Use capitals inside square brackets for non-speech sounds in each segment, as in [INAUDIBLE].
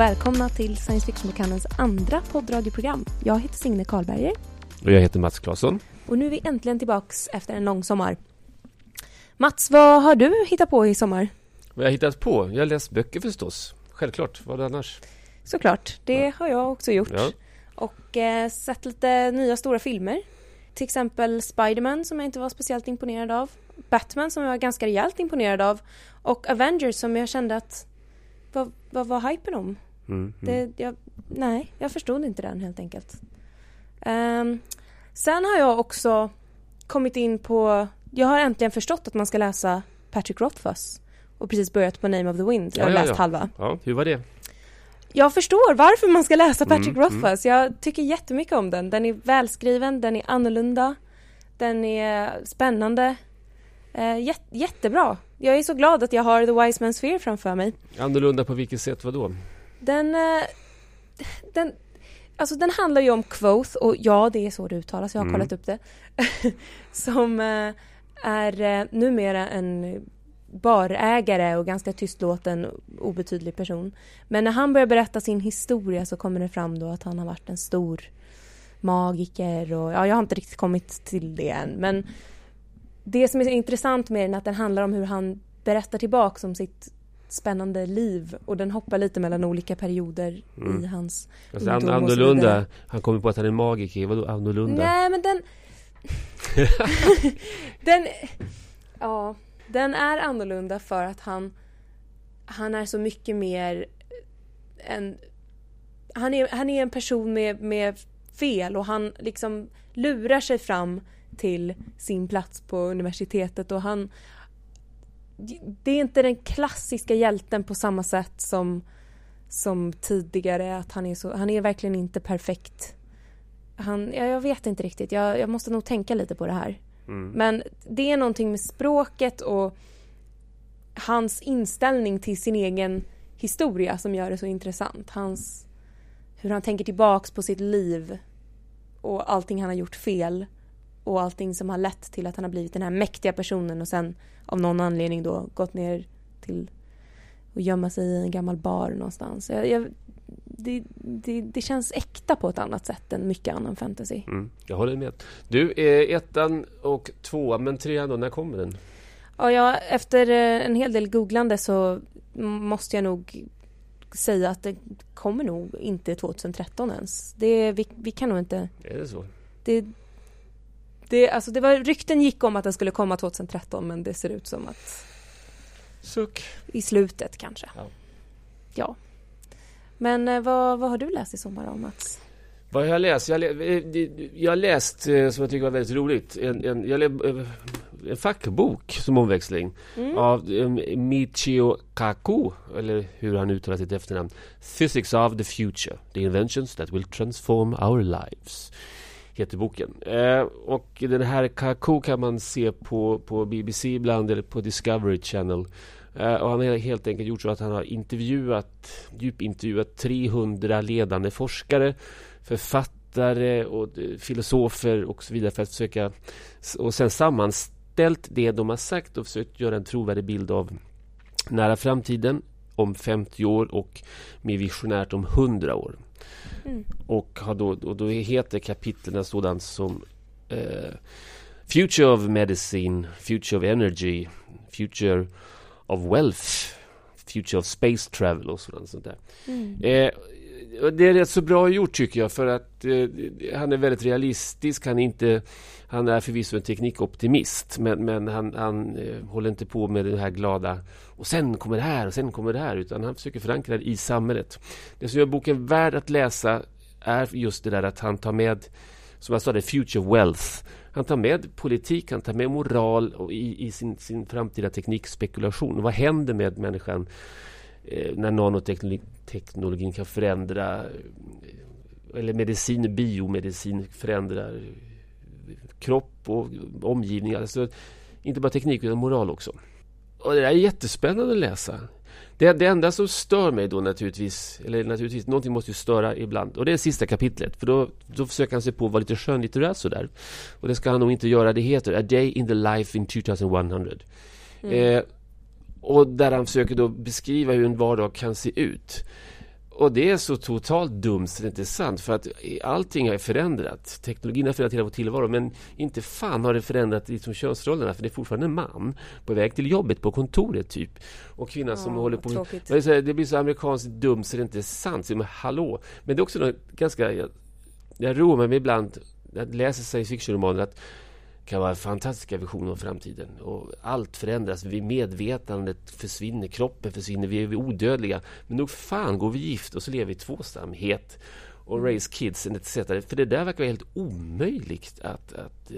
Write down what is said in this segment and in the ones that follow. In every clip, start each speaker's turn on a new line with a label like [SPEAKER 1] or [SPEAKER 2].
[SPEAKER 1] Och välkomna till Science Fiction-bokhandelns andra poddradioprogram. Jag heter Signe Karlberger.
[SPEAKER 2] Och jag heter Mats Claesson.
[SPEAKER 1] Och nu är vi äntligen tillbaks efter en lång sommar. Mats, vad har du hittat på i sommar?
[SPEAKER 2] Vad jag hittat på? Jag har läst böcker förstås. Självklart, vad annars?
[SPEAKER 1] Såklart, det ja. har jag också gjort. Ja. Och eh, sett lite nya stora filmer. Till exempel Spiderman som jag inte var speciellt imponerad av. Batman som jag var ganska rejält imponerad av. Och Avengers som jag kände att vad, vad var hypen om? Mm, mm. Det, jag, nej, jag förstod inte den helt enkelt. Um, sen har jag också kommit in på... Jag har äntligen förstått att man ska läsa Patrick Rothfuss och precis börjat på Name of the Wind. Jag har ja, ja, läst
[SPEAKER 2] ja.
[SPEAKER 1] halva.
[SPEAKER 2] Ja, hur var det?
[SPEAKER 1] Jag förstår varför man ska läsa Patrick mm, Rothfuss. Mm. Jag tycker jättemycket om den. Den är välskriven, den är annorlunda, den är spännande. Eh, jät jättebra. Jag är så glad att jag har The Wise Man's Fear framför mig.
[SPEAKER 2] Annorlunda på vilket sätt, vadå?
[SPEAKER 1] Den, eh, den, alltså den handlar ju om Quoth och ja, det är så det uttalas, jag har mm. kollat upp det. [LAUGHS] som eh, är eh, numera en barägare och ganska tystlåten, obetydlig person. Men när han börjar berätta sin historia så kommer det fram då att han har varit en stor magiker och ja, jag har inte riktigt kommit till det än, men det som är intressant med den är att den handlar om hur han berättar tillbaks om sitt spännande liv och den hoppar lite mellan olika perioder mm. i hans
[SPEAKER 2] alltså, ungdom Annorlunda, han kommer på att han är magiker, vadå annorlunda?
[SPEAKER 1] Nej men den [LAUGHS] Den Ja Den är annorlunda för att han Han är så mycket mer en Han är, han är en person med, med fel och han liksom lurar sig fram till sin plats på universitetet och han det är inte den klassiska hjälten på samma sätt som som tidigare att han är så, han är verkligen inte perfekt. Han, ja, jag vet inte riktigt, jag, jag måste nog tänka lite på det här. Mm. Men det är någonting med språket och hans inställning till sin egen historia som gör det så intressant. Hans, hur han tänker tillbaks på sitt liv och allting han har gjort fel och allting som har lett till att han har blivit den här mäktiga personen och sen av någon anledning då gått ner till att gömma sig i en gammal bar någonstans. Jag, jag, det, det, det, känns äkta på ett annat sätt än mycket annan fantasy.
[SPEAKER 2] Mm, jag håller med. Du, eh, ettan och tvåan, men trean då, när kommer den?
[SPEAKER 1] Ja, ja, efter eh, en hel del googlande så måste jag nog säga att det kommer nog inte 2013 ens. Det, vi, vi kan nog inte...
[SPEAKER 2] Är det så?
[SPEAKER 1] Det, det, alltså det var, rykten gick om att den skulle komma 2013 men det ser ut som att...
[SPEAKER 2] Suck.
[SPEAKER 1] I slutet kanske. Ja. ja. Men eh, vad, vad har du läst i sommar då Mats?
[SPEAKER 2] Vad har jag läst? Jag, jag har läst, eh, som jag tycker var väldigt roligt, en, en, jag eh, en fackbok som omväxling mm. av Michio Kaku, eller hur han uttalar sitt efternamn. Physics of the Future, the inventions that will transform our lives heter boken. Eh, och den här Kaku kan man se på, på BBC ibland eller på Discovery Channel. Eh, och han har helt enkelt gjort så att han har intervjuat, djupintervjuat 300 ledande forskare, författare och eh, filosofer och så vidare för att försöka och sen sammanställt det de har sagt och försökt göra en trovärdig bild av nära framtiden om 50 år och mer visionärt om 100 år. Mm. Och, har då, och då heter kapitlen sådant som eh, Future of Medicine, Future of Energy, Future of Wealth, Future of Space Travel och sådant, sånt där. Mm. Eh, det är rätt så bra gjort tycker jag för att eh, han är väldigt realistisk. Han är, inte, han är förvisso en teknikoptimist men, men han, han eh, håller inte på med det här glada och sen kommer det här och sen kommer det här utan han försöker förankra det i samhället. Det som gör boken värd att läsa är just det där att han tar med, som jag sa, det future wealth. Han tar med politik, han tar med moral och i, i sin, sin framtida teknikspekulation. Vad händer med människan när nanoteknologin kan förändra eh, eller medicin, biomedicin förändrar kropp och omgivning. Alltså, inte bara teknik utan moral också. Och det är jättespännande att läsa. Det, det enda som stör mig då naturligtvis, eller naturligtvis, någonting måste ju störa ibland. Och det är sista kapitlet. För då, då försöker han sig på att vara lite skönlitterär sådär. Och det ska han nog inte göra. Det heter A Day in the Life in 2100. Mm. Eh, och där han försöker då beskriva hur en vardag kan se ut. och det är så totalt dumt så det är inte sant för att allting har förändrat. Teknologin har förändrat hela vår tillvaro men inte fan har det förändrat liksom könsrollerna för det är fortfarande en man på väg till jobbet på kontoret typ. Och kvinnan som håller på
[SPEAKER 1] tråkigt.
[SPEAKER 2] Det blir så amerikanskt dumt så det är inte sant. Så, men hallå! Men det är också något ganska... Jag, jag roar mig ibland när jag läser science fiction-romaner att kan vara fantastiska visioner om framtiden. Och allt förändras. Vi medvetandet försvinner, kroppen försvinner, vi är odödliga. Men nog fan går vi gift och så lever vi i tvåsamhet och
[SPEAKER 1] Mm.
[SPEAKER 2] raise kids etc. För det där verkar vara helt omöjligt att... att eh,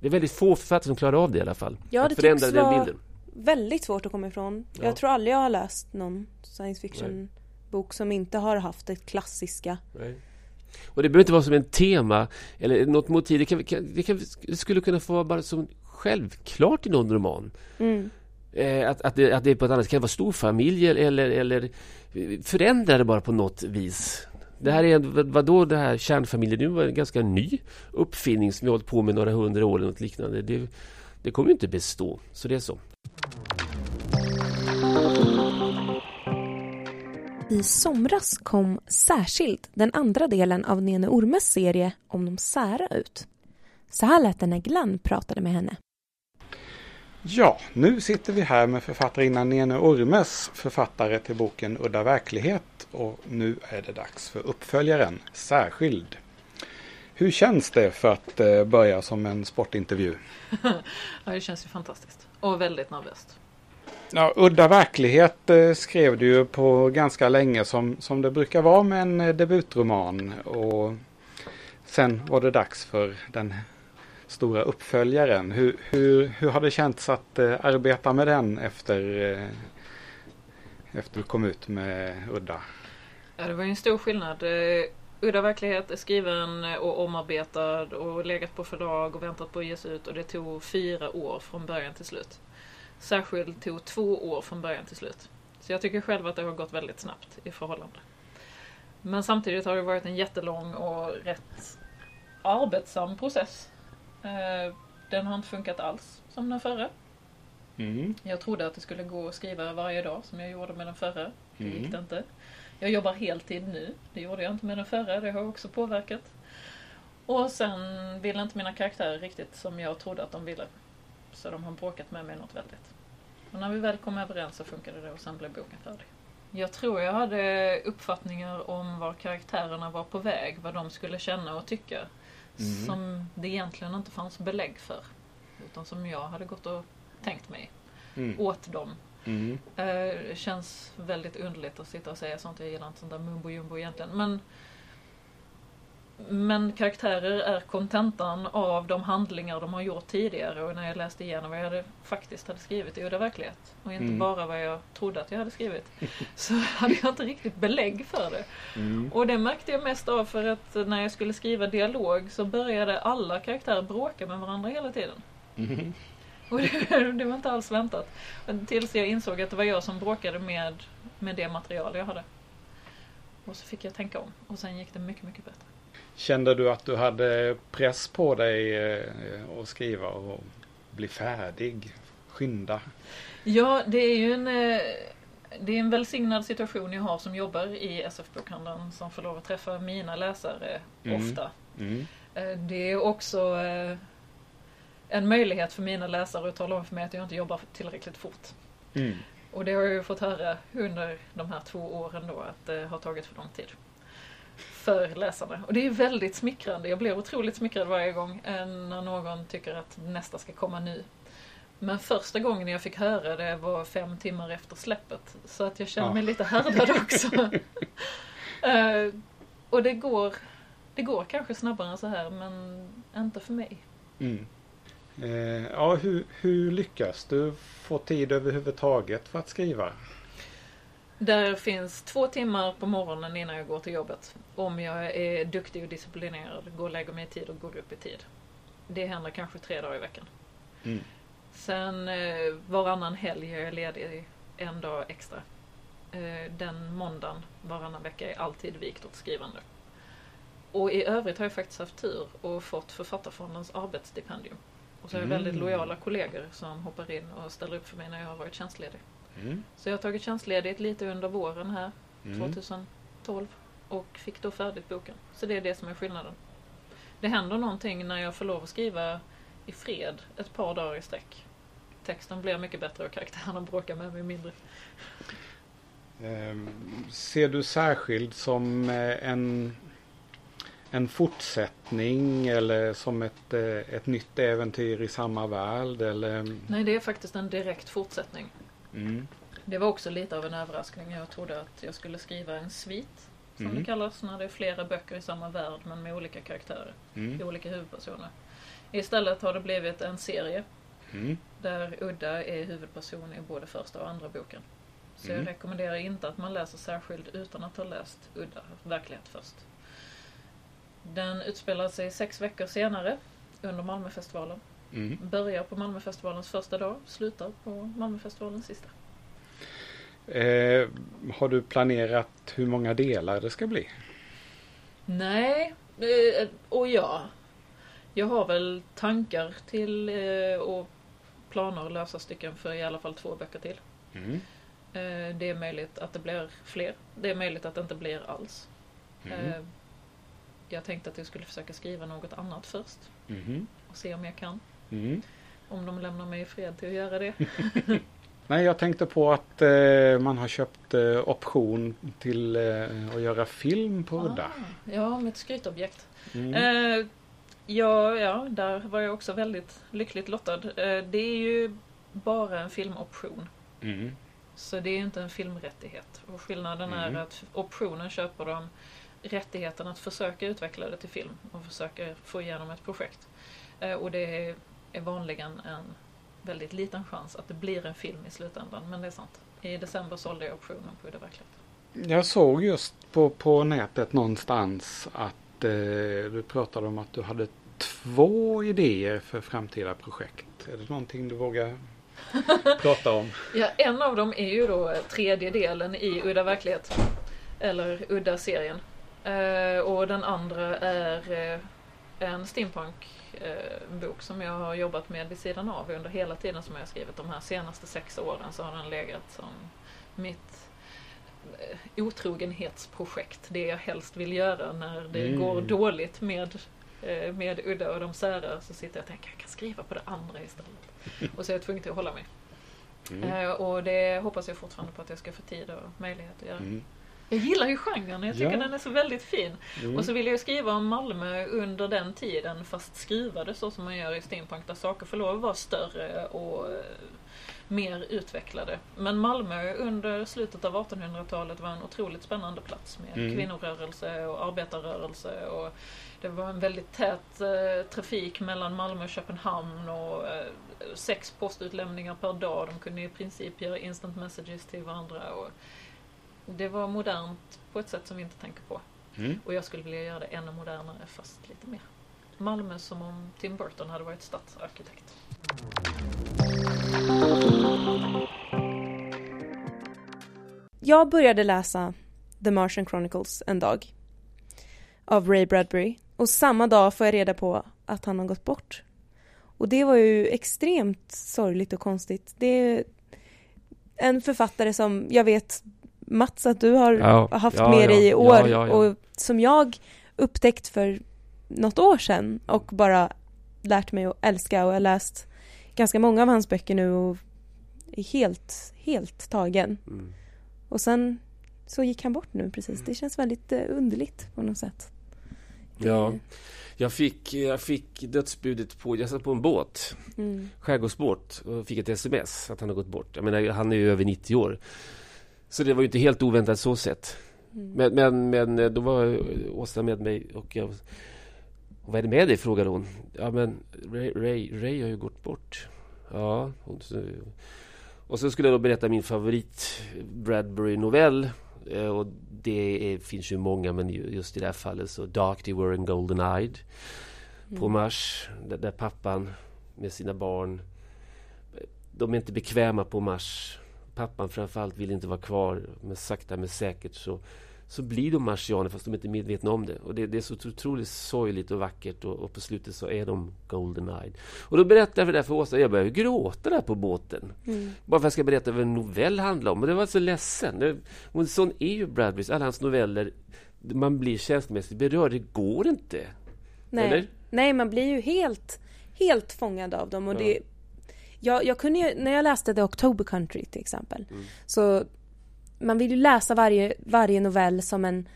[SPEAKER 2] det är väldigt få författare som klarar av det i alla fall.
[SPEAKER 1] Ja,
[SPEAKER 2] att
[SPEAKER 1] det
[SPEAKER 2] förändra den bilden.
[SPEAKER 1] Väldigt svårt att komma ifrån.
[SPEAKER 2] Ja.
[SPEAKER 1] Jag tror aldrig jag har läst någon science fiction bok som inte har haft det klassiska.
[SPEAKER 2] Nej. Och det behöver inte vara som en tema eller något motiv. Det, kan, kan, det, kan, det skulle kunna få vara bara som självklart i någon roman.
[SPEAKER 1] Mm.
[SPEAKER 2] Eh, att, att, det, att det är på ett annat sätt. Kan vara storfamilj eller, eller förändra det bara på något vis. Det här är, vad- vadå det här kärnfamiljen? Det var en ganska ny uppfinning som vi har hållit på med några hundra år eller något liknande. Det, det kommer ju inte bestå. Så det är så.
[SPEAKER 1] I somras kom särskilt den andra delen av Nene Ormes serie om de sära ut. Så här lät det när Glenn pratade med henne.
[SPEAKER 3] Ja, nu sitter vi här med författarinnan Nene Ormes, författare till boken Udda verklighet och nu är det dags för uppföljaren Särskild. Hur känns det för att eh, börja som en sportintervju? [LAUGHS]
[SPEAKER 4] Ja, det känns ju fantastiskt. Och väldigt nervöst.
[SPEAKER 3] Ja, Udda verklighet eh, skrev du ju på ganska länge som, som det brukar vara med en eh, debutroman och sen var det dags för den stora uppföljaren. Hur, hur, hur har det känts att eh, arbeta med den efter, efter du kom ut med Udda?
[SPEAKER 4] Ja, det var ju en stor skillnad. Udda verklighet är skriven och omarbetad och legat på förlag och väntat på att ges ut och det tog fyra år från början till slut. Särskilt tog två år från början till slut. Så jag tycker själv att det har gått väldigt snabbt i förhållande. Men samtidigt har det varit en jättelång och rätt arbetsam process. Eh, Den har inte funkat alls som den förra.
[SPEAKER 3] Mm.
[SPEAKER 4] Jag trodde att det skulle gå att skriva varje dag som jag gjorde med den förra. Det gick
[SPEAKER 3] Mm.
[SPEAKER 4] det inte. Jag jobbar heltid nu. Det gjorde jag inte med den förra. Det har också påverkat. Och sen ville inte mina karaktärer riktigt som jag trodde att de ville. Så de har bråkat med mig något väldigt. Och när vi väl kom överens så funkade det och sen blev boken färdig. Jag tror jag hade uppfattningar om var karaktärerna var på väg, vad de skulle känna och tycka.
[SPEAKER 3] Mm.
[SPEAKER 4] Som det egentligen inte fanns belägg för. Utan som jag hade gått och tänkt mig
[SPEAKER 3] Mm.
[SPEAKER 4] åt dem.
[SPEAKER 3] Mm.
[SPEAKER 4] Eh, Det känns väldigt underligt att sitta och säga sånt. Jag gillar inte sånt där mumbo jumbo egentligen. Men, men karaktärer är kontentan av de handlingar de har gjort tidigare. Och när jag läste igenom vad jag hade, faktiskt hade skrivit i Udda verklighet. Och inte
[SPEAKER 3] Mm.
[SPEAKER 4] bara vad jag trodde att jag hade skrivit. [LAUGHS] Så hade jag inte riktigt belägg för det.
[SPEAKER 3] Mm.
[SPEAKER 4] Och det märkte jag mest av för att när jag skulle skriva dialog så började alla karaktärer bråka med varandra hela tiden.
[SPEAKER 3] Mm.
[SPEAKER 4] Och det, [LAUGHS] det var inte alls väntat. Tills jag insåg att det var jag som bråkade med, med det material jag hade. Och så fick jag tänka om. Och sen gick det mycket, mycket bättre.
[SPEAKER 3] Kände du att du hade press på dig eh, att skriva och bli färdig? Skynda?
[SPEAKER 4] Ja, det är ju en, eh, det är en välsignad situation jag har som jobbar i SF-bokhandeln som får lov att träffa mina läsare
[SPEAKER 3] Mm.
[SPEAKER 4] ofta.
[SPEAKER 3] Mm.
[SPEAKER 4] Eh, Det är också en möjlighet för mina läsare att tala om för mig att jag inte jobbar tillräckligt fort.
[SPEAKER 3] Mm.
[SPEAKER 4] Och det har jag ju fått höra under de här två åren då att det har tagit för lång tid. För läsarna. Och det är väldigt smickrande. Jag blir otroligt smickrad varje gång eh, när någon tycker att nästa ska komma nu. Men första gången jag fick höra det var fem timmar efter släppet. Så att jag känner
[SPEAKER 3] Ja.
[SPEAKER 4] mig lite härdad också. [LAUGHS] Eh, och det går, det går kanske snabbare än så här men inte för mig.
[SPEAKER 3] Mm. Eh, ja, hur, hur lyckas du få tid överhuvudtaget för att skriva?
[SPEAKER 4] Där finns två timmar på morgonen innan jag går till jobbet. Om jag är duktig och disciplinerad, går och lägger mig i tid och går upp i tid. Det händer kanske tre dagar i veckan.
[SPEAKER 3] Mm.
[SPEAKER 4] Sen eh, varannan helg är jag ledig en dag extra. Eh, den måndagen varannan vecka är alltid vikt åt skrivande. Och i övrigt har jag faktiskt haft tur och fått Författarfondens arbetsstipendium. Och så har jag väldigt
[SPEAKER 3] Mm.
[SPEAKER 4] lojala kollegor som hoppar in och ställer upp för mig när jag har varit tjänstledig.
[SPEAKER 3] Mm.
[SPEAKER 4] Så jag har tagit tjänstledigt lite under våren här,
[SPEAKER 3] Mm.
[SPEAKER 4] 2019. 12 och fick då färdigt boken. Så det är det som är skillnaden. Det händer någonting när jag får lov att skriva i fred ett par dagar i sträck. Texten blir mycket bättre och karaktärerna bråkar med mig mindre.
[SPEAKER 3] Ehm, Ser du särskild som eh, en, en fortsättning eller som ett, eh, ett nytt äventyr i samma värld? Eller?
[SPEAKER 4] Nej, det är faktiskt en direkt fortsättning.
[SPEAKER 3] Mm.
[SPEAKER 4] Det var också lite av en överraskning. Jag trodde att jag skulle skriva en svit, som
[SPEAKER 3] Mm.
[SPEAKER 4] det kallas, när det är flera böcker i samma värld men med olika karaktärer,
[SPEAKER 3] Mm.
[SPEAKER 4] olika huvudpersoner. Istället har det blivit en serie
[SPEAKER 3] Mm.
[SPEAKER 4] där Udda är huvudperson i både första och andra boken. Så
[SPEAKER 3] Mm.
[SPEAKER 4] jag rekommenderar inte att man läser särskild utan att ha läst Udda verklighet först. Den utspelar sig sex veckor senare under Malmöfestivalen.
[SPEAKER 3] Mm.
[SPEAKER 4] Börjar på Malmöfestivalens första dag, slutar på Malmöfestivalens sista.
[SPEAKER 3] Eh, har du planerat hur många delar det ska bli?
[SPEAKER 4] Nej, eh, och ja. Jag har väl tankar till eh, och planer och lösa stycken för i alla fall två böcker till.
[SPEAKER 3] Mm.
[SPEAKER 4] Eh, Det är möjligt att det blir fler. Det är möjligt att det inte blir alls.
[SPEAKER 3] Mm.
[SPEAKER 4] Eh, Jag tänkte att jag skulle försöka skriva något annat först
[SPEAKER 3] Mhm.
[SPEAKER 4] och se om jag kan.
[SPEAKER 3] Mm.
[SPEAKER 4] Om de lämnar mig i fred till att göra det. [LAUGHS]
[SPEAKER 3] Nej, jag tänkte på att eh, man har köpt eh, option till eh, att göra film på Udda.
[SPEAKER 4] Ah, ja, mitt skrytobjekt.
[SPEAKER 3] Mm.
[SPEAKER 4] Eh, ja, ja, där var jag också väldigt lyckligt lottad. Eh, det är ju bara en filmoption.
[SPEAKER 3] Mm.
[SPEAKER 4] Så det är inte en filmrättighet. Och skillnaden
[SPEAKER 3] Mm.
[SPEAKER 4] är att optionen köper de rättigheten att försöka utveckla det till film och försöka få igenom ett projekt. Eh, och det är, är vanligen en väldigt liten chans att det blir en film i slutändan. Men det är sant. I december sålde jag optionen på det verkligen.
[SPEAKER 3] Jag såg just på, på nätet någonstans att eh, du pratade om att du hade två idéer för framtida projekt. Är det någonting du vågar [LAUGHS] prata om?
[SPEAKER 4] Ja, en av dem är ju då tredje delen i Udda verklighet. Eller Udda-serien. Eh, och den andra är eh, en steampunk-bok som jag har jobbat med vid sidan av under hela tiden som jag har skrivit. De här senaste sex åren så har den legat som mitt eh, otrogenhetsprojekt. Det jag helst vill göra när det
[SPEAKER 3] Mm.
[SPEAKER 4] går dåligt med, eh, med Udda och de särar så sitter jag och tänker jag kan skriva på det andra istället. [LAUGHS] Och så är jag tvungen till att hålla mig.
[SPEAKER 3] Mm.
[SPEAKER 4] Eh, och det hoppas jag fortfarande på att jag ska få tid och möjlighet att göra.
[SPEAKER 3] Mm.
[SPEAKER 4] Jag gillar ju genren, jag tycker
[SPEAKER 3] Ja.
[SPEAKER 4] den är så väldigt fin.
[SPEAKER 3] Mm.
[SPEAKER 4] Och så vill jag skriva om Malmö under den tiden fast skriva det så som man gör i steampunk där saker får lov att vara större och eh, mer utvecklade. Men Malmö under slutet av 1800-talet var en otroligt spännande plats med
[SPEAKER 3] Mm.
[SPEAKER 4] kvinnorörelse och arbetarrörelse. Och det var en väldigt tät eh, trafik mellan Malmö och Köpenhamn och eh, sex postutlämningar per dag. De kunde i princip göra instant messages till varandra. Och det var modernt på ett sätt som vi inte tänker på.
[SPEAKER 3] Mm.
[SPEAKER 4] Och jag skulle vilja göra det ännu modernare fast lite mer. Malmö som om Tim Burton hade varit stadsarkitekt.
[SPEAKER 1] Jag började läsa The Martian Chronicles en dag. Av Ray Bradbury. Och samma dag får jag reda på att han har gått bort. Och det var ju extremt sorgligt och konstigt. Det är en författare som jag vet Mats att du har
[SPEAKER 2] Ja,
[SPEAKER 1] haft
[SPEAKER 2] ja,
[SPEAKER 1] med
[SPEAKER 2] ja.
[SPEAKER 1] dig i år och som jag upptäckt för något år sedan och bara lärt mig att älska och jag har läst ganska många av hans böcker nu och är helt, helt tagen.
[SPEAKER 2] Mm.
[SPEAKER 1] Och sen så gick han bort nu precis. Det känns väldigt eh, underligt på något sätt. Det-
[SPEAKER 2] Ja, jag fick, jag fick dödsbudet på, jag satt på en båt,
[SPEAKER 1] Mm.
[SPEAKER 2] skärgårdsbåt och fick ett sms att han har gått bort. Jag menar, han är ju över 90 år. Så det var ju inte helt oväntat så sett.
[SPEAKER 1] Mm.
[SPEAKER 2] Men, men, men eh, då var Åsa med mig och jag vad är det med dig? frågade hon. Ja men Ray, Ray, Ray har ju gått bort. Ja. Så, och så skulle jag då berätta min favorit Bradbury-novell. Eh, Och det är, finns ju många men ju- just i det här fallet så Dark They Were and Golden Eyed på
[SPEAKER 1] Mm.
[SPEAKER 2] Mars. Där, där pappan med sina barn De är inte bekväma på Mars. Pappan framförallt vill inte vara kvar men sakta men säkert så så blir de marsianer fast de är inte medvetna om det. Och det, det är så otroligt sorgligt och vackert och, och på slutet så är de golden-eyed. Och då berättade jag för, det för Åsa, jag började gråta där på båten.
[SPEAKER 1] Mm.
[SPEAKER 2] Bara för att jag ska berätta vad en novell handlar om. Och det var så ledsen. Det, och sån är ju Bradburys, alla hans noveller. Man blir känslomässigt berörd, det går inte.
[SPEAKER 1] Nej.
[SPEAKER 2] Eller?
[SPEAKER 1] Nej, man blir ju helt, helt fångad av dem. Och
[SPEAKER 2] Ja.
[SPEAKER 1] det, jag, jag kunde ju, när jag läste The October Country till exempel.
[SPEAKER 2] Mm.
[SPEAKER 1] Så man vill ju läsa varje, varje novell som en...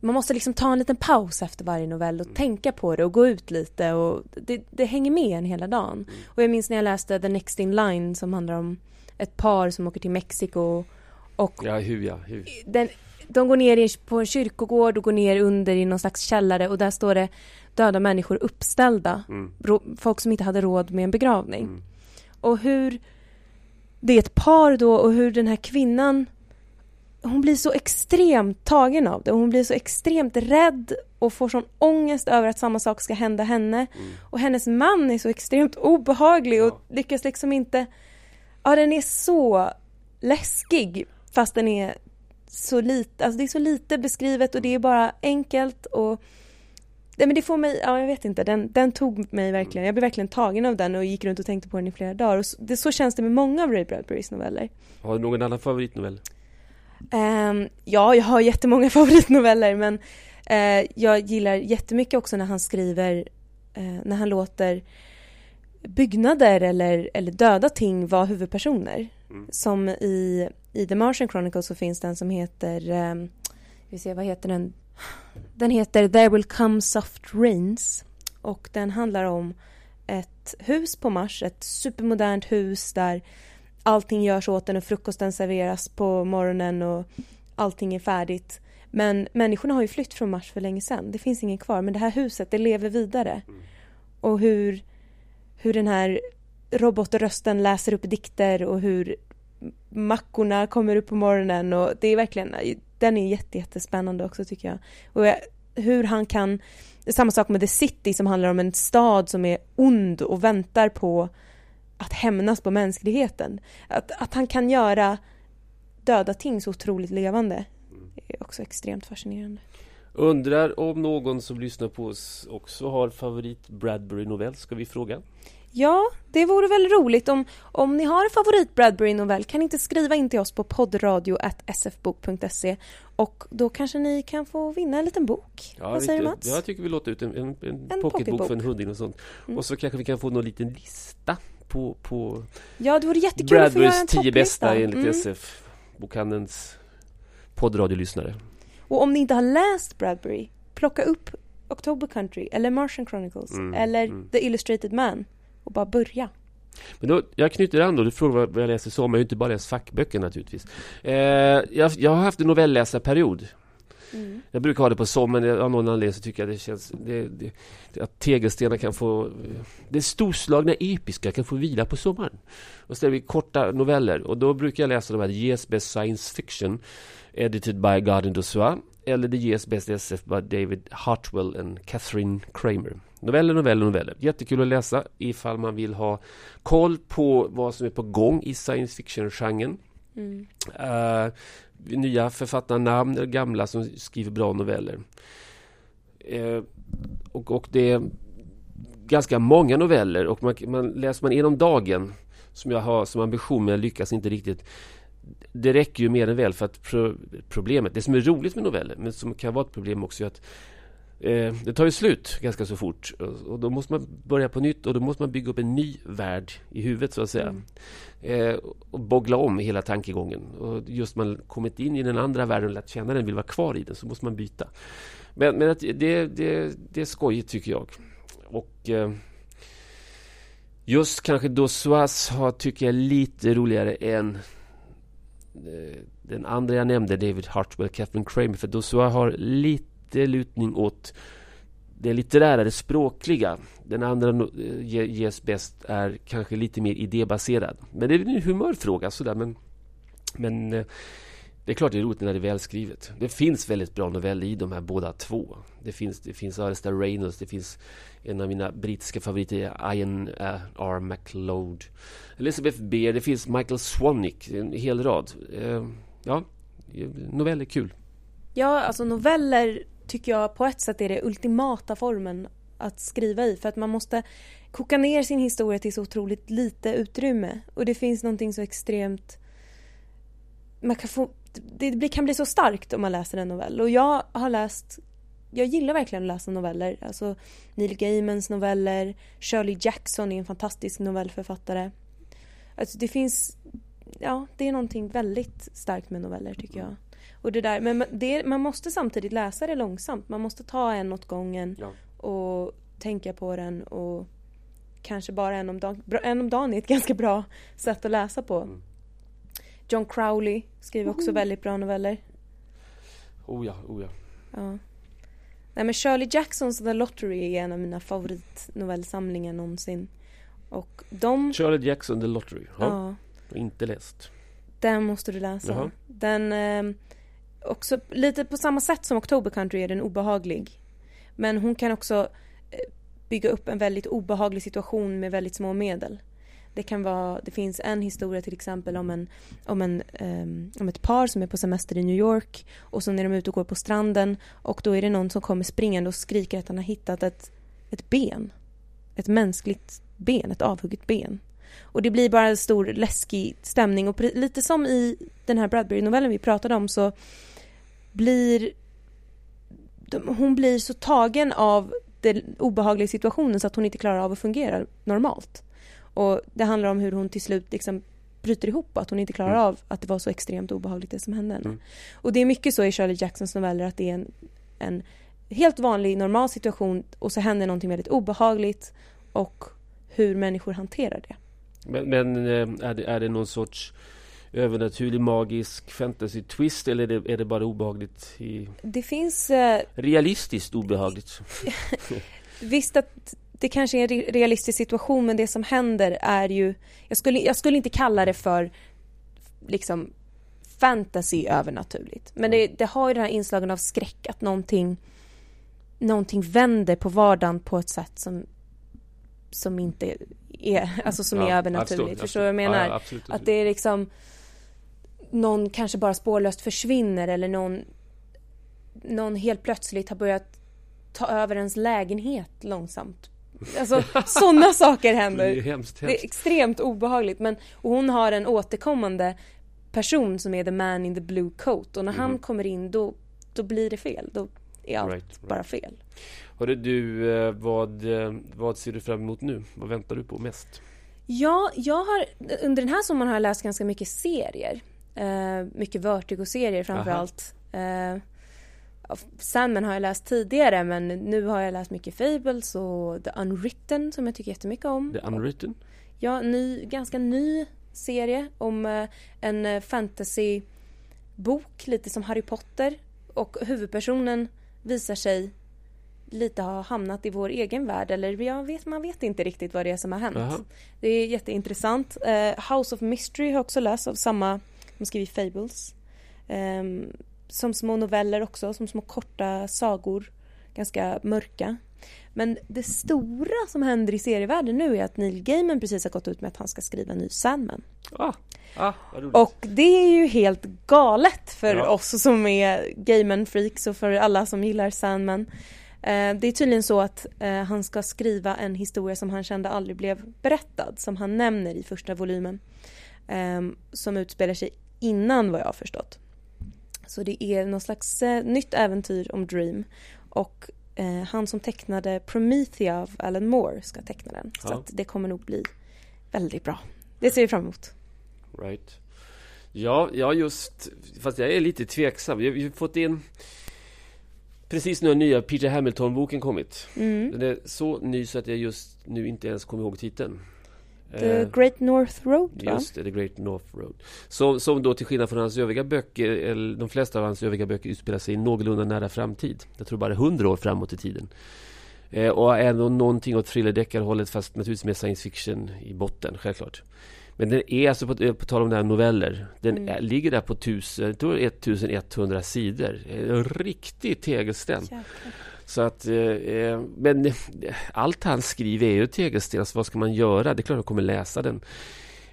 [SPEAKER 1] Man måste liksom ta en liten paus efter varje novell och
[SPEAKER 2] Mm.
[SPEAKER 1] tänka på det och gå ut lite och det, det hänger med en hela dagen.
[SPEAKER 2] Mm.
[SPEAKER 1] Och jag minns när jag läste The Next In Line som handlar om ett par som åker till Mexiko och
[SPEAKER 2] Ja, hur ja, hur.
[SPEAKER 1] den, de går ner på en kyrkogård och går ner under i någon slags källare och där står det döda människor uppställda.
[SPEAKER 2] Mm.
[SPEAKER 1] Folk som inte hade råd med en begravning. Och hur det är ett par då och hur den här kvinnan hon blir så extremt tagen av det. Hon blir så extremt rädd och får sån ångest över att samma sak ska hända henne.
[SPEAKER 2] Mm.
[SPEAKER 1] Och hennes man är så extremt obehaglig och
[SPEAKER 2] Ja.
[SPEAKER 1] lyckas liksom inte... Ja, den är så läskig fast den är så lite, alltså det är så lite beskrivet och det är bara enkelt och Nej men det får mig, ja jag vet inte, den, den tog mig verkligen, jag blev verkligen tagen av den och gick runt och tänkte på den i flera dagar och så, det, så känns det med många av Ray Bradburys noveller.
[SPEAKER 2] Har du någon annan favoritnovell?
[SPEAKER 1] Ehm, ja, jag har jättemånga [LAUGHS] favoritnoveller men eh, jag gillar jättemycket också när han skriver, eh, när han låter byggnader eller, eller döda ting vara huvudpersoner.
[SPEAKER 2] Mm.
[SPEAKER 1] Som i, i The Martian Chronicles så finns den som heter, um, vi ser vad heter den? Den heter There Will Come Soft Rains och den handlar om ett hus på Mars, ett supermodernt hus där allting görs åt en och frukosten serveras på morgonen och allting är färdigt. Men människorna har ju flytt från Mars för länge sedan. Det finns ingen kvar. Men det här huset, det lever vidare. Och hur, hur den här robotrösten läser upp dikter och hur mackorna kommer upp på morgonen och det är verkligen, den är jätte, jättespännande också tycker jag. Och jag, hur han kan, samma sak med The City som handlar om en stad som är ond och väntar på att hämnas på mänskligheten. Att, att han kan göra döda ting så otroligt levande är också extremt fascinerande.
[SPEAKER 2] Undrar om någon som lyssnar på oss också har favorit Bradbury-novell? Ska vi fråga?
[SPEAKER 1] Ja, det vore väl roligt om, om ni har en favorit Bradbury-novell kan ni inte skriva in till oss på poddradio.sfbok.se och då kanske ni kan få vinna en liten bok.
[SPEAKER 2] Ja,
[SPEAKER 1] Vad säger du. Mats?
[SPEAKER 2] Jag tycker vi låter ut en, en, en,
[SPEAKER 1] En
[SPEAKER 2] pocketbok för en hundring och sånt.
[SPEAKER 1] Mm.
[SPEAKER 2] Och så kanske vi kan få någon liten lista på, på
[SPEAKER 1] Ja, det vore jättekul
[SPEAKER 2] Bradburys tio bästa enligt
[SPEAKER 1] Mm.
[SPEAKER 2] SF. Bokhandelns poddradiolyssnare.
[SPEAKER 1] Och om ni inte har läst Bradbury, plocka upp October Country eller Martian Chronicles
[SPEAKER 2] Mm,
[SPEAKER 1] eller
[SPEAKER 2] mm.
[SPEAKER 1] The Illustrated Man och bara börja.
[SPEAKER 2] Men då, jag knyter an då, du frågar vad jag läser sommar. Jag har ju inte bara läst fackböcker naturligtvis. Eh, jag, jag har haft en novellläsarperiod.
[SPEAKER 1] Mm.
[SPEAKER 2] Jag brukar ha det på sommaren, av någon anledning så tycker jag det känns... Det, det, att tegelstenar kan få... Det storslagna episka kan få vila på sommaren. Och så är det korta noveller. Och då brukar jag läsa de här Yes Best Science Fiction Edited by Garden Dossois eller The Yes Best SF by David Hartwell and Catherine Kramer. Noveller, noveller, noveller. Jättekul att läsa ifall man vill ha koll på vad som är på gång i science fiction-genren.
[SPEAKER 1] Mm.
[SPEAKER 2] Eh, nya författarnamn eller gamla som skriver bra noveller. Eh, och, och det är ganska många noveller och man, man, läser man en om dagen som jag har som ambition men jag lyckas inte riktigt. Det räcker ju mer än väl för att pro, problemet, det som är roligt med noveller men som kan vara ett problem också är att eh, det tar ju slut ganska så fort och, då måste man börja på nytt och då måste man bygga upp en ny värld i huvudet så att säga.
[SPEAKER 1] Mm.
[SPEAKER 2] Eh, och boggla om hela tankegången. Och just man kommit in i den andra världen och lärt känna den, vill vara kvar i den, så måste man byta. Men, men att det, det, det är skojigt tycker jag. Och eh, just kanske Dossois har, tycker jag, lite roligare än Eh, den andra jag nämnde, David Hartwell, Catherine Kramer. För Dossois har lite lutning åt det litterära, det språkliga. Den andra eh, ges bäst är kanske lite mer idébaserad. Men det är en humörfråga sådär. Men, men eh, det är klart det är roligt när det är välskrivet. Det finns väldigt bra noveller i de här båda två. Det finns, det finns Alistair Reynolds, det finns en av mina brittiska favoriter, Ian eh, R. MacLeod. Elizabeth Beer, det finns Michael Swanick, en hel rad. Eh, ja, noveller är kul.
[SPEAKER 1] Ja, alltså noveller tycker jag på ett sätt är det ultimata formen att skriva i för att man måste koka ner sin historia till så otroligt lite utrymme och det finns någonting så extremt man kan få, det kan bli så starkt om man läser en novell och jag har läst jag gillar verkligen att läsa noveller. Alltså Neil Gaimans noveller, Shirley Jackson är en fantastisk novellförfattare. Alltså det finns, ja det är någonting väldigt starkt med noveller tycker jag. Och det där, men det, man måste samtidigt läsa det långsamt. Man måste ta en åt gången ja. och tänka på den och kanske bara en om dagen. En om dagen är ett [LAUGHS] ganska bra sätt att läsa på. Mm. John Crowley skriver också väldigt bra noveller.
[SPEAKER 2] Oh ja, oh ja.
[SPEAKER 1] ja. Nej men Shirley Jacksons The Lottery är en av mina favoritnovellsamlingar någonsin. Och de...
[SPEAKER 2] Shirley Jackson The Lottery? Ja. ja. Inte läst.
[SPEAKER 1] Den måste du läsa. Jaha. Den... Eh, också lite på samma sätt som October Country är den obehaglig. Men hon kan också eh, bygga upp en väldigt obehaglig situation med väldigt små medel. Det kan vara, det finns en historia till exempel om, en, om, en, um, om ett par som är på semester i New York och så är de ute och går på stranden och då är det någon som kommer springande och skriker att han har hittat ett, ett ben. Ett mänskligt ben, ett avhugget ben. Och det blir bara en stor läskig stämning och lite som i den här Bradbury-novellen vi pratade om så blir hon blir så tagen av den obehagliga situationen så att hon inte klarar av att fungera normalt. Och det handlar om hur hon till slut liksom bryter ihop och att hon inte klarar mm. av att det var så extremt obehagligt det som hände henne. Mm. Och det är mycket så i Shirley Jacksons noveller att det är en, en helt vanlig normal situation och så händer någonting väldigt obehagligt och hur människor hanterar det.
[SPEAKER 2] Men, men eh, är, det, är det någon sorts övernaturlig magisk fantasy twist eller är det, är det bara obehagligt? I...
[SPEAKER 1] Det finns... Eh...
[SPEAKER 2] Realistiskt obehagligt? [LAUGHS]
[SPEAKER 1] Visst att det kanske är en realistisk situation men det som händer är ju... Jag skulle, jag skulle inte kalla det för liksom fantasy övernaturligt. Men det, det har ju den här inslagen av skräck att någonting, någonting vänder på vardagen på ett sätt som, som inte är, [LAUGHS] alltså som ja, är övernaturligt. Förstår du vad jag menar? Ja, absolut, Att det är liksom någon kanske bara spårlöst försvinner eller någon, någon helt plötsligt har börjat ta över ens lägenhet långsamt Alltså sådana saker händer. Det är, hemskt, hemskt. det är extremt obehagligt. Men, och hon har en återkommande person som är the man in the blue coat och när mm. han kommer in då, då blir det fel. Då är allt right, right. bara fel.
[SPEAKER 2] Hörru du, eh, vad, eh, vad ser du fram emot nu? Vad väntar du på mest?
[SPEAKER 1] Ja, jag har under den här sommaren har jag läst ganska mycket serier. Uh, mycket Vertigo-serier framförallt. Uh, Sandman har jag läst tidigare men nu har jag läst mycket Fables och The Unwritten som jag tycker jättemycket om.
[SPEAKER 2] The Unwritten?
[SPEAKER 1] Ja, ny, ganska ny serie om eh, en eh, fantasybok lite som Harry Potter och huvudpersonen visar sig lite ha hamnat i vår egen värld eller jag vet, man vet inte riktigt vad det är som har hänt. Aha. Det är jätteintressant. Uh, House of Mystery har jag också läst av samma som skriver Fables. Um, som små noveller också, som små korta sagor. Ganska mörka. Men det stora som händer i serievärlden nu är att Neil Gaiman precis har gått ut med att han ska skriva en ny Sandman.
[SPEAKER 2] Ah, ah,
[SPEAKER 1] och det är ju helt galet för ja. oss som är Gaiman-freaks och för alla som gillar Sandman. Eh, det är tydligen så att eh, han ska skriva en historia som han kände aldrig blev berättad, som han nämner i första volymen. Eh, som utspelar sig innan vad jag har förstått. Så det är någon slags eh, nytt äventyr om Dream. Och eh, han som tecknade Promethea av Alan Moore ska teckna den. Ja. Så att det kommer nog bli väldigt bra. Det ser vi fram emot.
[SPEAKER 2] Right. Ja, ja just, fast jag är lite tveksam. Vi har fått in Precis nu har nya Peter Hamilton-boken kommit. Mm. Den är så ny så att jag just nu inte ens kommer ihåg titeln.
[SPEAKER 1] The eh, Great North Road
[SPEAKER 2] va? Just det, The Great North Road. Som, som då till skillnad från hans övriga böcker, eller de flesta av hans övriga böcker utspelar sig i någorlunda nära framtid. Jag tror bara hundra år framåt i tiden. Eh, och ändå någonting åt thrillerdeckarhållet fast naturligtvis med science fiction i botten, självklart. Men den är alltså, på, på tal om det här noveller, den mm. är, ligger där på tusen, 1100 sidor. En riktig tegelsten. Jäklar. Så att, eh, eh, men eh, allt han skriver är ju tegelsten, så vad ska man göra? Det är klart jag kommer läsa den.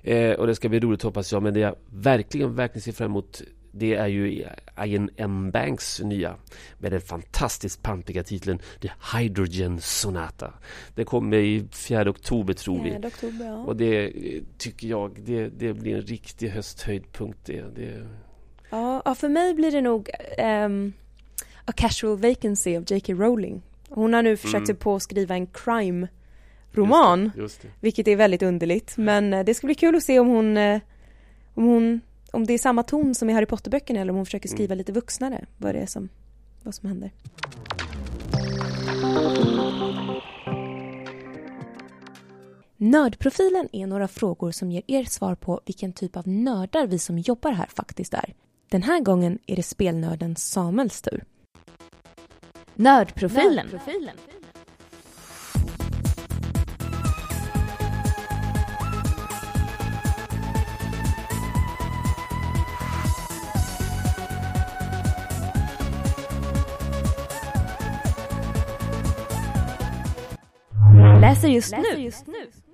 [SPEAKER 2] Eh, och det ska bli roligt hoppas jag, men det jag verkligen, verkligen ser fram emot det är ju Ian M. Banks nya med den fantastiskt pampiga titeln The Hydrogen Sonata. Det kommer i 4 oktober tror vi.
[SPEAKER 1] 4 oktober, ja.
[SPEAKER 2] Och det tycker jag, det, det blir en riktig hösthöjdpunkt. Det, det...
[SPEAKER 1] Ja, ja, för mig blir det nog um, A Casual Vacancy av J.K. Rowling. Hon har nu försökt sig
[SPEAKER 2] Mm.
[SPEAKER 1] på att skriva en crime-roman.
[SPEAKER 2] Just det, just det.
[SPEAKER 1] Vilket är väldigt underligt. Men eh, det ska bli kul att se om hon, eh, om hon, om det är samma ton som i Harry Potter-böckerna eller om hon försöker skriva
[SPEAKER 2] Mm.
[SPEAKER 1] lite vuxnare. Vad det är som, vad som händer. Nördprofilen är några frågor som ger er svar på vilken typ av nördar vi som jobbar här faktiskt är. Den här gången är det spelnörden Samuels tur. Nördprofilen. Läser just nu.
[SPEAKER 5] Just nu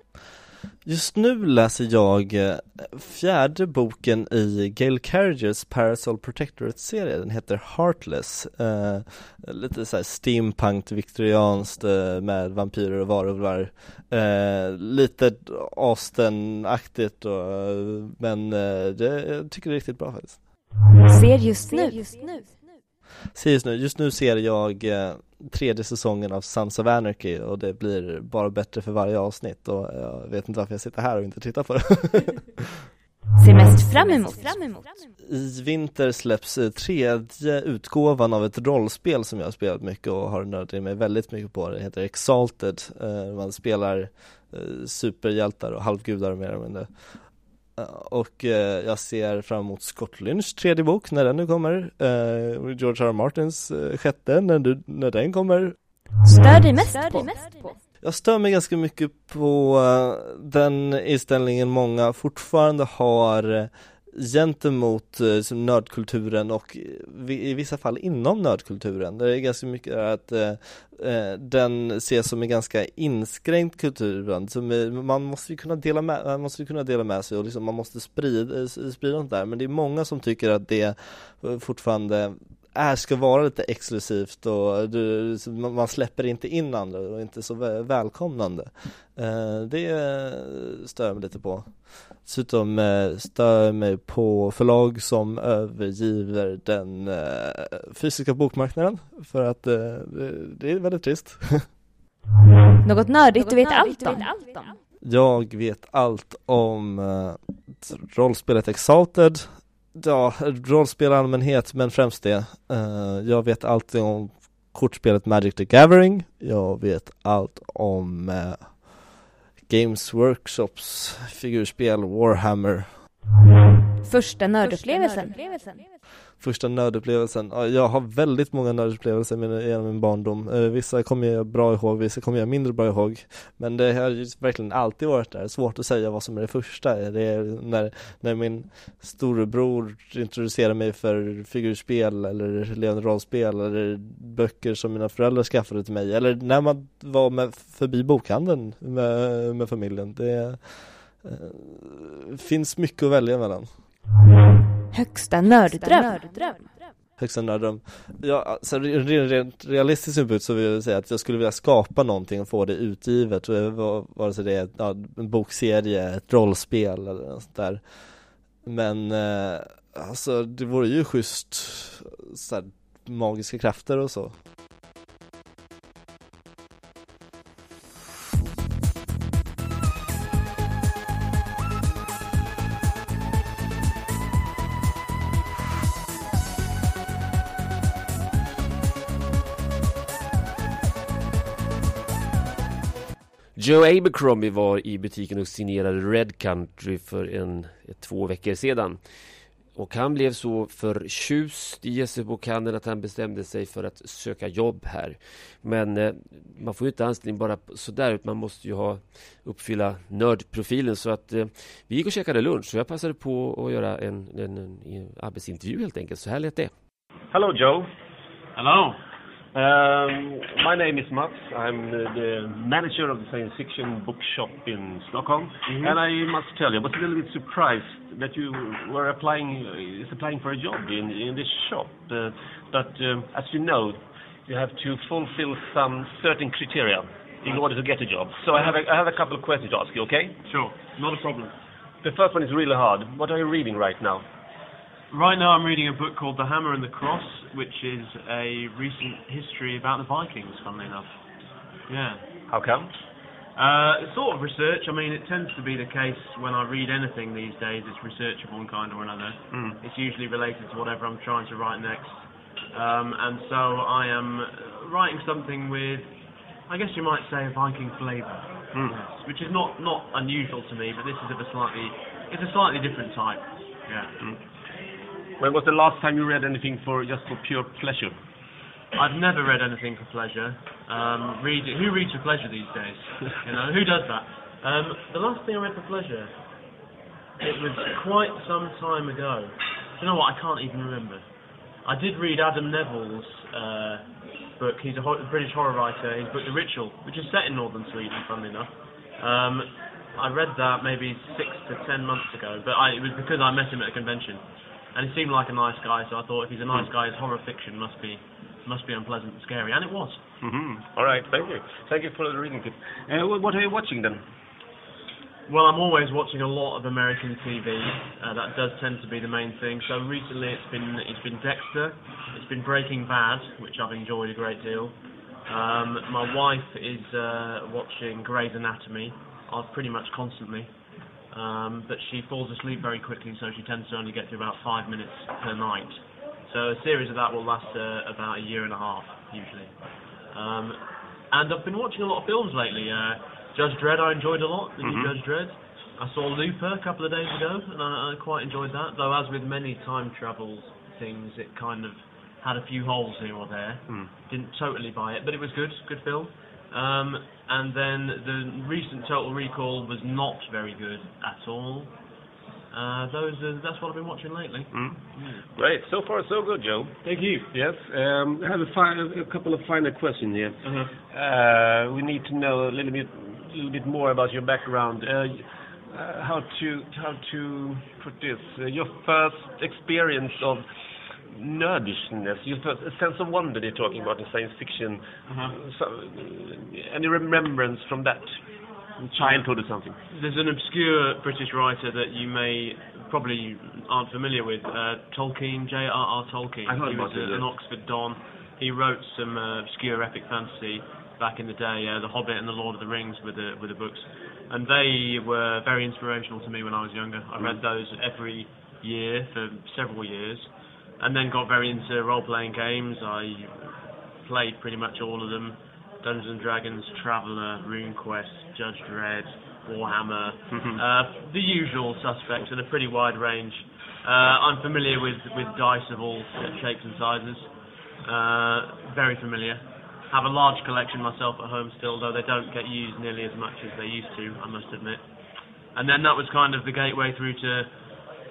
[SPEAKER 5] Just nu läser jag eh, fjärde boken i Gail Carriages Parasol Protectorate-serie. Den heter Heartless. Eh, lite såhär steampunk viktorianskt eh, med vampyrer och varulvar. Eh, lite Austen-aktigt och, eh, men eh, det, jag tycker det är riktigt bra faktiskt.
[SPEAKER 1] Ser just nu.
[SPEAKER 5] Se just nu, just nu ser jag eh, tredje säsongen av Sons of Anarchy och det blir bara bättre för varje avsnitt och jag vet inte varför jag sitter här och inte tittar på det. [LAUGHS]
[SPEAKER 1] Ser mest fram emot.
[SPEAKER 5] I vinter släpps eh, tredje utgåvan av ett rollspel som jag har spelat mycket och har nördat mig väldigt mycket på. Det heter Exalted. Eh, Man spelar superhjältar och halvgudar mer eller mindre. Eh, Och eh, jag ser fram emot Scott Lynchs tredje bok när den nu kommer. Eh, George R. R. Martins eh, sjätte när, du, när den kommer.
[SPEAKER 1] Stör dig mest på.
[SPEAKER 5] Jag stör mig ganska mycket på den inställningen många fortfarande har eh, gentemot eh, nördkulturen och eh, i vissa fall inom nördkulturen. Det är ganska mycket att eh, eh den ses som en ganska inskränkt kultur. Man måste ju kunna dela med, man måste kunna dela med sig och liksom man måste sprida, eh, sprida sånt där. Men det är många som tycker att det fortfarande är, ska vara lite exklusivt och du, man släpper inte in andra och inte så vä- välkomnande. Eh, det eh, stör jag mig lite på. Dessutom eh, stör jag mig på förlag som övergiver den fysiska bokmarknaden för att det- är väldigt trist. [LAUGHS]
[SPEAKER 1] Något nördigt du vet allt om.
[SPEAKER 5] Jag vet allt om rollspelet Exalted Ja, rollspel i allmänhet men främst det. Eh, Jag vet allt om kortspelet Magic the Gathering. Jag vet allt om eh, Games Workshops figurspel Warhammer.
[SPEAKER 1] Första nördupplevelsen.
[SPEAKER 5] Första nördupplevelsen, Första nödupplevelsen? jag har väldigt många nördupplevelser genom min barndom. Eh, vissa kommer jag bra ihåg, vissa kommer jag mindre bra ihåg. Men det har ju verkligen alltid varit där, svårt att säga vad som är det första. Det är när, när min storebror introducerade mig för figurspel eller levande rollspel eller böcker som mina föräldrar skaffade till mig. Eller när man var med förbi bokhandeln med, med familjen. Det eh, finns mycket att välja mellan.
[SPEAKER 1] Högsta nörddröm.
[SPEAKER 5] Högsta nörddröm, Ja, alltså rent, rent realistiskt synpunkt så vill jag säga att jag skulle vilja skapa någonting och få det utgivet. Vare sig det är ja, en bokserie, ett rollspel eller något sånt där. Men eh, alltså det vore ju schysst så här, magiska krafter och så.
[SPEAKER 2] Joe Abercrombie var i butiken och signerade Red Country för en, två veckor sedan. Och han blev så förtjust i Jessebokhandeln att han bestämde sig för att söka jobb här. Men eh, man får ju inte anställning bara sådär, utan man måste ju ha uppfylla nördprofilen. Så att eh, vi gick och käkade lunch och jag passade på att göra en, en, en, en arbetsintervju helt enkelt. Så här lät det.
[SPEAKER 6] Hello, Joe.
[SPEAKER 7] Hello.
[SPEAKER 8] Um, my name is Mats. I'm uh, the manager of the science fiction bookshop in Stockholm,
[SPEAKER 6] Mm-hmm.
[SPEAKER 8] and I must tell you, I was a little bit surprised that you were applying is applying for a job in in this shop. Uh, but um, as you know, you have to fulfill some certain criteria in order to get a job. So I have a, I have a couple of questions to ask you. Okay?
[SPEAKER 6] Sure, not a problem.
[SPEAKER 8] The first one is really hard. What are you reading right now?
[SPEAKER 6] Right now I'm reading a book called The Hammer and the Cross, which is a recent history about the Vikings, funnily enough. Yeah.
[SPEAKER 8] How come?
[SPEAKER 6] Uh, it's sort of research. I mean, it tends to be the case when I read anything these days, it's research of one kind or another.
[SPEAKER 8] Mm.
[SPEAKER 6] It's usually related to whatever I'm trying to write next. Um, and so I am writing something with, I guess you might say, a Viking flavour.
[SPEAKER 8] Mm.
[SPEAKER 6] Yes, which is not, not unusual to me, but this is of a slightly, it's a slightly different type. Yeah.
[SPEAKER 8] When was the last time you read anything for just for pure pleasure?
[SPEAKER 6] I've never read anything for pleasure. Um, read who reads for pleasure these days? [LAUGHS] you know, who does that? Um, the last thing I read for pleasure, it was quite some time ago. You know what? I can't even remember. I did read Adam Neville's uh, book. He's a ho- British horror writer. His book The Ritual, which is set in northern Sweden, funnily enough. Um, I read that maybe six to ten months ago, but I, it was because I met him at a convention, and he seemed like a nice guy. So I thought, if he's a nice guy, his horror fiction must be must be unpleasant and scary, and it was.
[SPEAKER 8] hmm All right, thank you. Thank you for the reading tip. Uh, what are you watching then?
[SPEAKER 6] Well, I'm always watching a lot of American TV. Uh, that does tend to be the main thing. So recently, it's been it's been Dexter, it's been Breaking Bad, which I've enjoyed a great deal. Um, my wife is uh, watching Grey's Anatomy, uh, pretty much constantly. Um, but she falls asleep very quickly, so she tends to only get to about five minutes per night. So a series of that will last uh, about a year and a half, usually. Um, and I've been watching a lot of films lately. Uh, Judge Dredd I enjoyed a lot, the new
[SPEAKER 8] Mhm.
[SPEAKER 6] Judge Dredd. I saw Looper a couple of days ago, and I, I quite enjoyed that. Though, as with many time travel things, it kind of had a few holes here or there.
[SPEAKER 8] Hmm.
[SPEAKER 6] Didn't totally buy it, but it was good, good film. Um, and then the recent Total Recall was not very good at all. Uh, those are, that's what I've been watching lately.
[SPEAKER 8] Mm. Great. So far, so good, Joe.
[SPEAKER 6] Thank you.
[SPEAKER 8] Yes. Um, I have a, fi- a couple of final questions here.
[SPEAKER 6] Uh-huh.
[SPEAKER 8] Uh, we need to know a little bit, little bit more about your background. Uh, uh, how to how to put this? Uh, your first experience of nerdishness, first a sense of wonder they're talking about in science fiction.
[SPEAKER 6] Uh-huh.
[SPEAKER 8] So, any remembrance from that childhood or something?
[SPEAKER 6] There's an obscure British writer that you may probably aren't familiar with, uh, Tolkien, J.R.R. Tolkien.
[SPEAKER 8] I heard
[SPEAKER 6] he was a- an. Oxford Don. He wrote some uh, obscure epic fantasy back in the day, uh, The Hobbit and The Lord of the Rings were the, were the books. And they were very inspirational to me when I was younger. I read those every year for several years. And then got very into role-playing games. I played pretty much all of them. Dungeons and Dragons, Traveller, RuneQuest, Judge Dredd, Warhammer, [LAUGHS] uh, the usual suspects in a pretty wide range. Uh, I'm familiar with, with dice of all shapes and sizes. Uh, very familiar. Have a large collection myself at home still, though they don't get used nearly as much as they used to, I must admit. And then that was kind of the gateway through to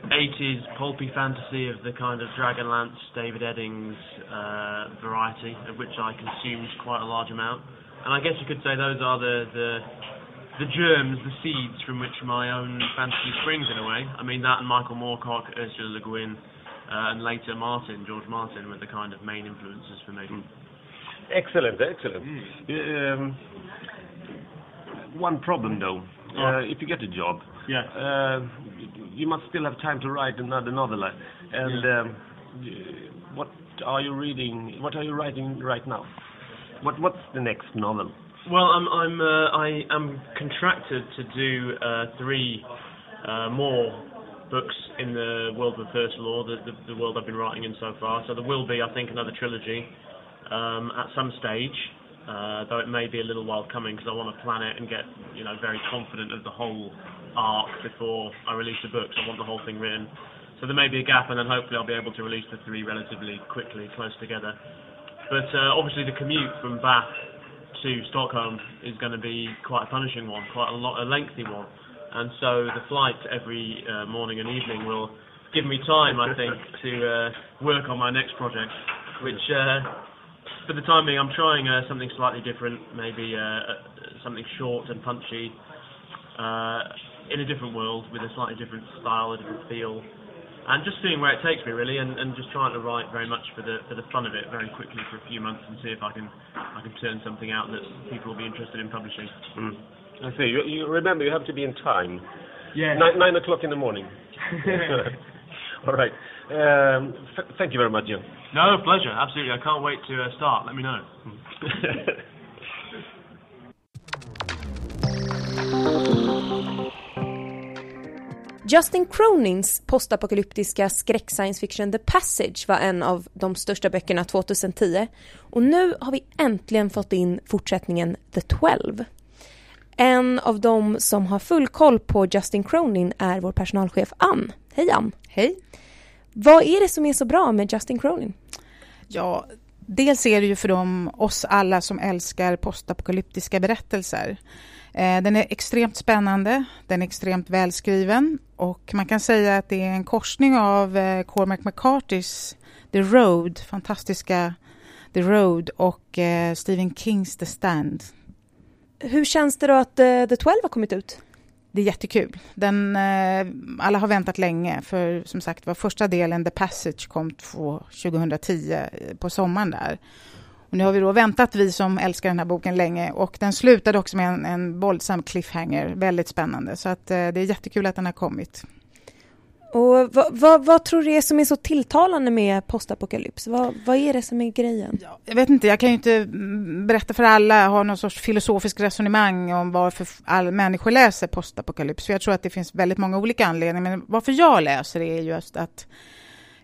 [SPEAKER 6] 80s pulpy fantasy of the kind of Dragonlance, David Eddings uh, variety, of which I consumed quite a large amount. And I guess you could say those are the, the the germs, the seeds from which my own fantasy springs in a way. I mean that and Michael Moorcock, Ursula Le Guin, uh, and later Martin, George Martin, were the kind of main influences for me.
[SPEAKER 8] Excellent, excellent. Um, one problem though, uh, if you get a job,
[SPEAKER 6] Yeah.
[SPEAKER 8] uh, you must still have time to write another novel. And um, what are you reading? What are you writing right now? What What's the next novel?
[SPEAKER 6] Well, I'm I'm uh, I am contracted to do uh, three uh, more books in the world of First Law, the, the the world I've been writing in so far. So there will be, I think, another trilogy um, at some stage. Uh, though it may be a little while coming because I want to plan it and get you know very confident of the whole arc before I release the books. I want the whole thing written. So there may be a gap, and then hopefully I'll be able to release the three relatively quickly, close together. But uh, obviously the commute from Bath to Stockholm is going to be quite a punishing one, quite a a lengthy one. And so the flight every uh, morning and evening will give me time, I think, to uh, work on my next project, which uh, for the time being, I'm trying uh, something slightly different, maybe uh, uh, something short and punchy, uh, in a different world with a slightly different style, a different feel, and just seeing where it takes me really, and, and just trying to write very much for the for the fun of it, very quickly for a few months, and see if I can I can turn something out that people will be interested in publishing.
[SPEAKER 2] Mm. I see. You, you remember you have to be in time.
[SPEAKER 6] Yeah.
[SPEAKER 2] Nine, nine o'clock in the morning. [LAUGHS] All right. Um, thank you very much, Jim.
[SPEAKER 6] No, pleasure. Absolutely. I can't wait to uh, start. Let me know. [LAUGHS]
[SPEAKER 1] Justin Cronins postapokalyptiska skräck science fiction The Passage var en av de största böckerna 2010 och nu har vi äntligen fått in fortsättningen The Twelve. En av dem som har full koll på Justin Cronin är vår personalchef Ann. Hej Ann!
[SPEAKER 7] Hej!
[SPEAKER 1] Vad är det som är så bra med Justin Cronin?
[SPEAKER 7] Ja, dels är det ju för dem, oss alla som älskar postapokalyptiska berättelser. Eh, den är extremt spännande, den är extremt välskriven och man kan säga att det är en korsning av eh, Cormac McCarthys The Road, fantastiska The Road och eh, Stephen Kings The Stand.
[SPEAKER 1] Hur känns det då att The Twelve har kommit ut?
[SPEAKER 7] Det är jättekul. Den, alla har väntat länge, för som sagt var första delen, The Passage, kom 2010 på sommaren där. Och nu har vi då väntat, vi som älskar den här boken länge, och den slutade också med en, en våldsam cliffhanger, väldigt spännande. Så att, eh, det är jättekul att den har kommit.
[SPEAKER 1] Och vad, vad, vad, tror du är som är så tilltalande med postapokalyps? Vad, vad är det som är grejen?
[SPEAKER 7] Ja, jag vet inte, jag kan ju inte berätta för alla, ha någon sorts filosofisk resonemang om varför alla människor läser postapokalyps. För jag tror att det finns väldigt många olika anledningar. Men varför jag läser är just att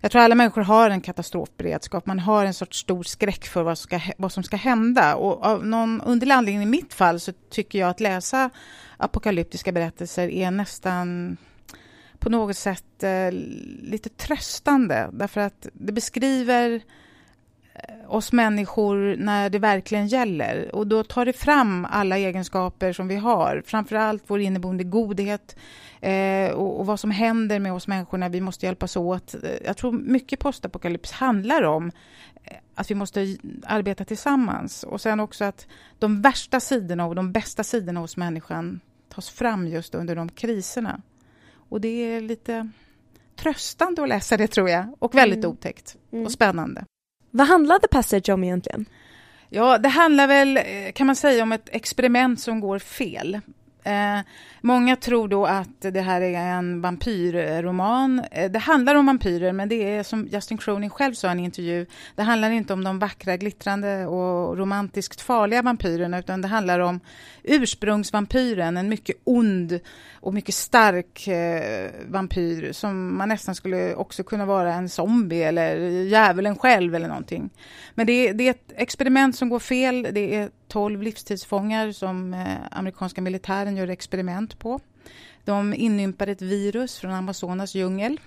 [SPEAKER 7] jag tror alla människor har en katastrofberedskap. Man har en sorts stor skräck för vad, ska, vad som ska hända. Och av någon underlig anledning i mitt fall så tycker jag att läsa apokalyptiska berättelser är nästan på något sätt eh, lite tröstande därför att det beskriver eh, oss människor när det verkligen gäller. Och då tar det fram alla egenskaper som vi har. Framförallt vår inneboende godhet eh, och, och, vad som händer med oss människor när vi måste hjälpas åt. Jag tror mycket postapokalyps handlar om eh, att vi måste arbeta tillsammans. Och sen också att de värsta sidorna och de bästa sidorna hos människan tas fram just under de kriserna. Och det är lite tröstande att läsa det tror jag och väldigt mm. otäckt mm. och spännande.
[SPEAKER 1] Vad handlade Passage om egentligen?
[SPEAKER 7] Ja, det handlar väl eh, kan man säga om ett experiment som går fel. Eh, många tror då att det här är en vampyrroman. Eh, det handlar om vampyrer, men det är som Justin Cronin själv sa i en intervju, det handlar inte om de vackra, glittrande och romantiskt farliga vampyrerna, utan det handlar om ursprungsvampyren, en mycket ond och mycket stark eh, vampyr som man nästan skulle också kunna vara en zombie eller djävulen själv eller någonting. Men det, det är ett experiment som går fel. Det är tolv livstidsfångar som eh, amerikanska militären gör experiment på. De inympar ett virus från Amazonas djungel.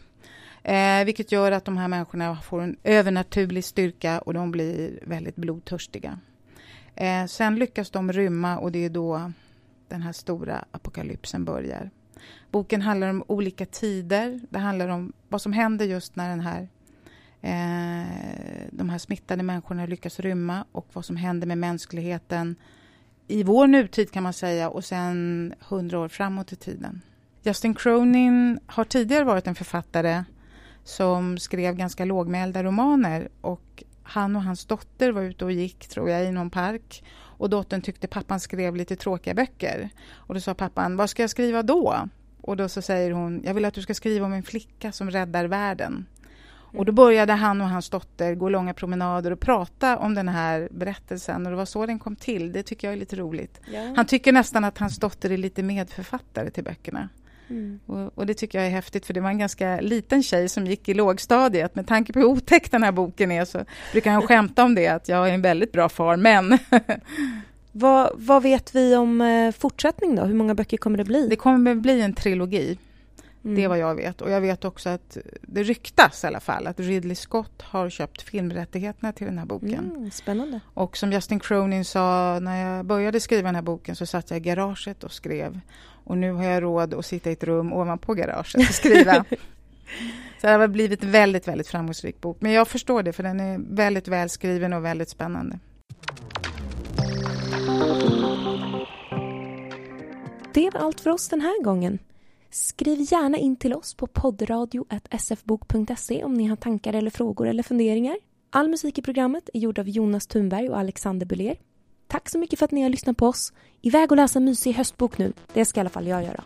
[SPEAKER 7] Eh, vilket gör att de här människorna får en övernaturlig styrka och de blir väldigt blodtörstiga. Eh, sen lyckas de rymma och det är då den här stora apokalypsen börjar. Boken handlar om olika tider. Det handlar om vad som händer just när den här, Eh, de här smittade människorna lyckas rymma och vad som händer med mänskligheten i vår nutid kan man säga och sen hundra år framåt i tiden. Justin Cronin har tidigare varit en författare som skrev ganska lågmälda romaner och han och hans dotter var ute och gick, tror jag, i någon park och dottern tyckte pappan skrev lite tråkiga böcker. Och då sa pappan, vad ska jag skriva då? Och då så säger hon, jag vill att du ska skriva om en flicka som räddar världen. Och då började han och hans dotter gå långa promenader och prata om den här berättelsen och det var så den kom till. Det tycker jag är lite roligt. Ja. Han tycker nästan att hans dotter är lite medförfattare till böckerna. Mm. Och, och, det tycker jag är häftigt för det var en ganska liten tjej som gick i lågstadiet. Med tanke på hur otäck den här boken är så brukar han skämta om det att jag är en väldigt bra far, men
[SPEAKER 1] vad, vad, vet vi om eh, fortsättning då? Hur många böcker kommer det bli?
[SPEAKER 7] Det kommer bli en trilogi. Mm. Det är vad jag vet. Och jag vet också att det ryktas i alla fall att Ridley Scott har köpt filmrättigheterna till den här boken.
[SPEAKER 1] Mm, spännande.
[SPEAKER 7] Och som Justin Cronin sa, när jag började skriva den här boken så satt jag i garaget och skrev. Och nu har jag råd att sitta i ett rum ovanpå garaget och skriva. [LAUGHS] Så det har blivit en väldigt, väldigt framgångsrik bok. Men jag förstår det, för den är väldigt välskriven och väldigt spännande.
[SPEAKER 1] Det var allt för oss den här gången. Skriv gärna in till oss på poddradio.sfbok.se om ni har tankar eller frågor eller funderingar. All musik i programmet är gjord av Jonas Thunberg och Alexander Buller. Tack så mycket för att ni har lyssnat på oss. Iväg och läsa en mysig höstbok nu. Det ska i alla fall jag göra.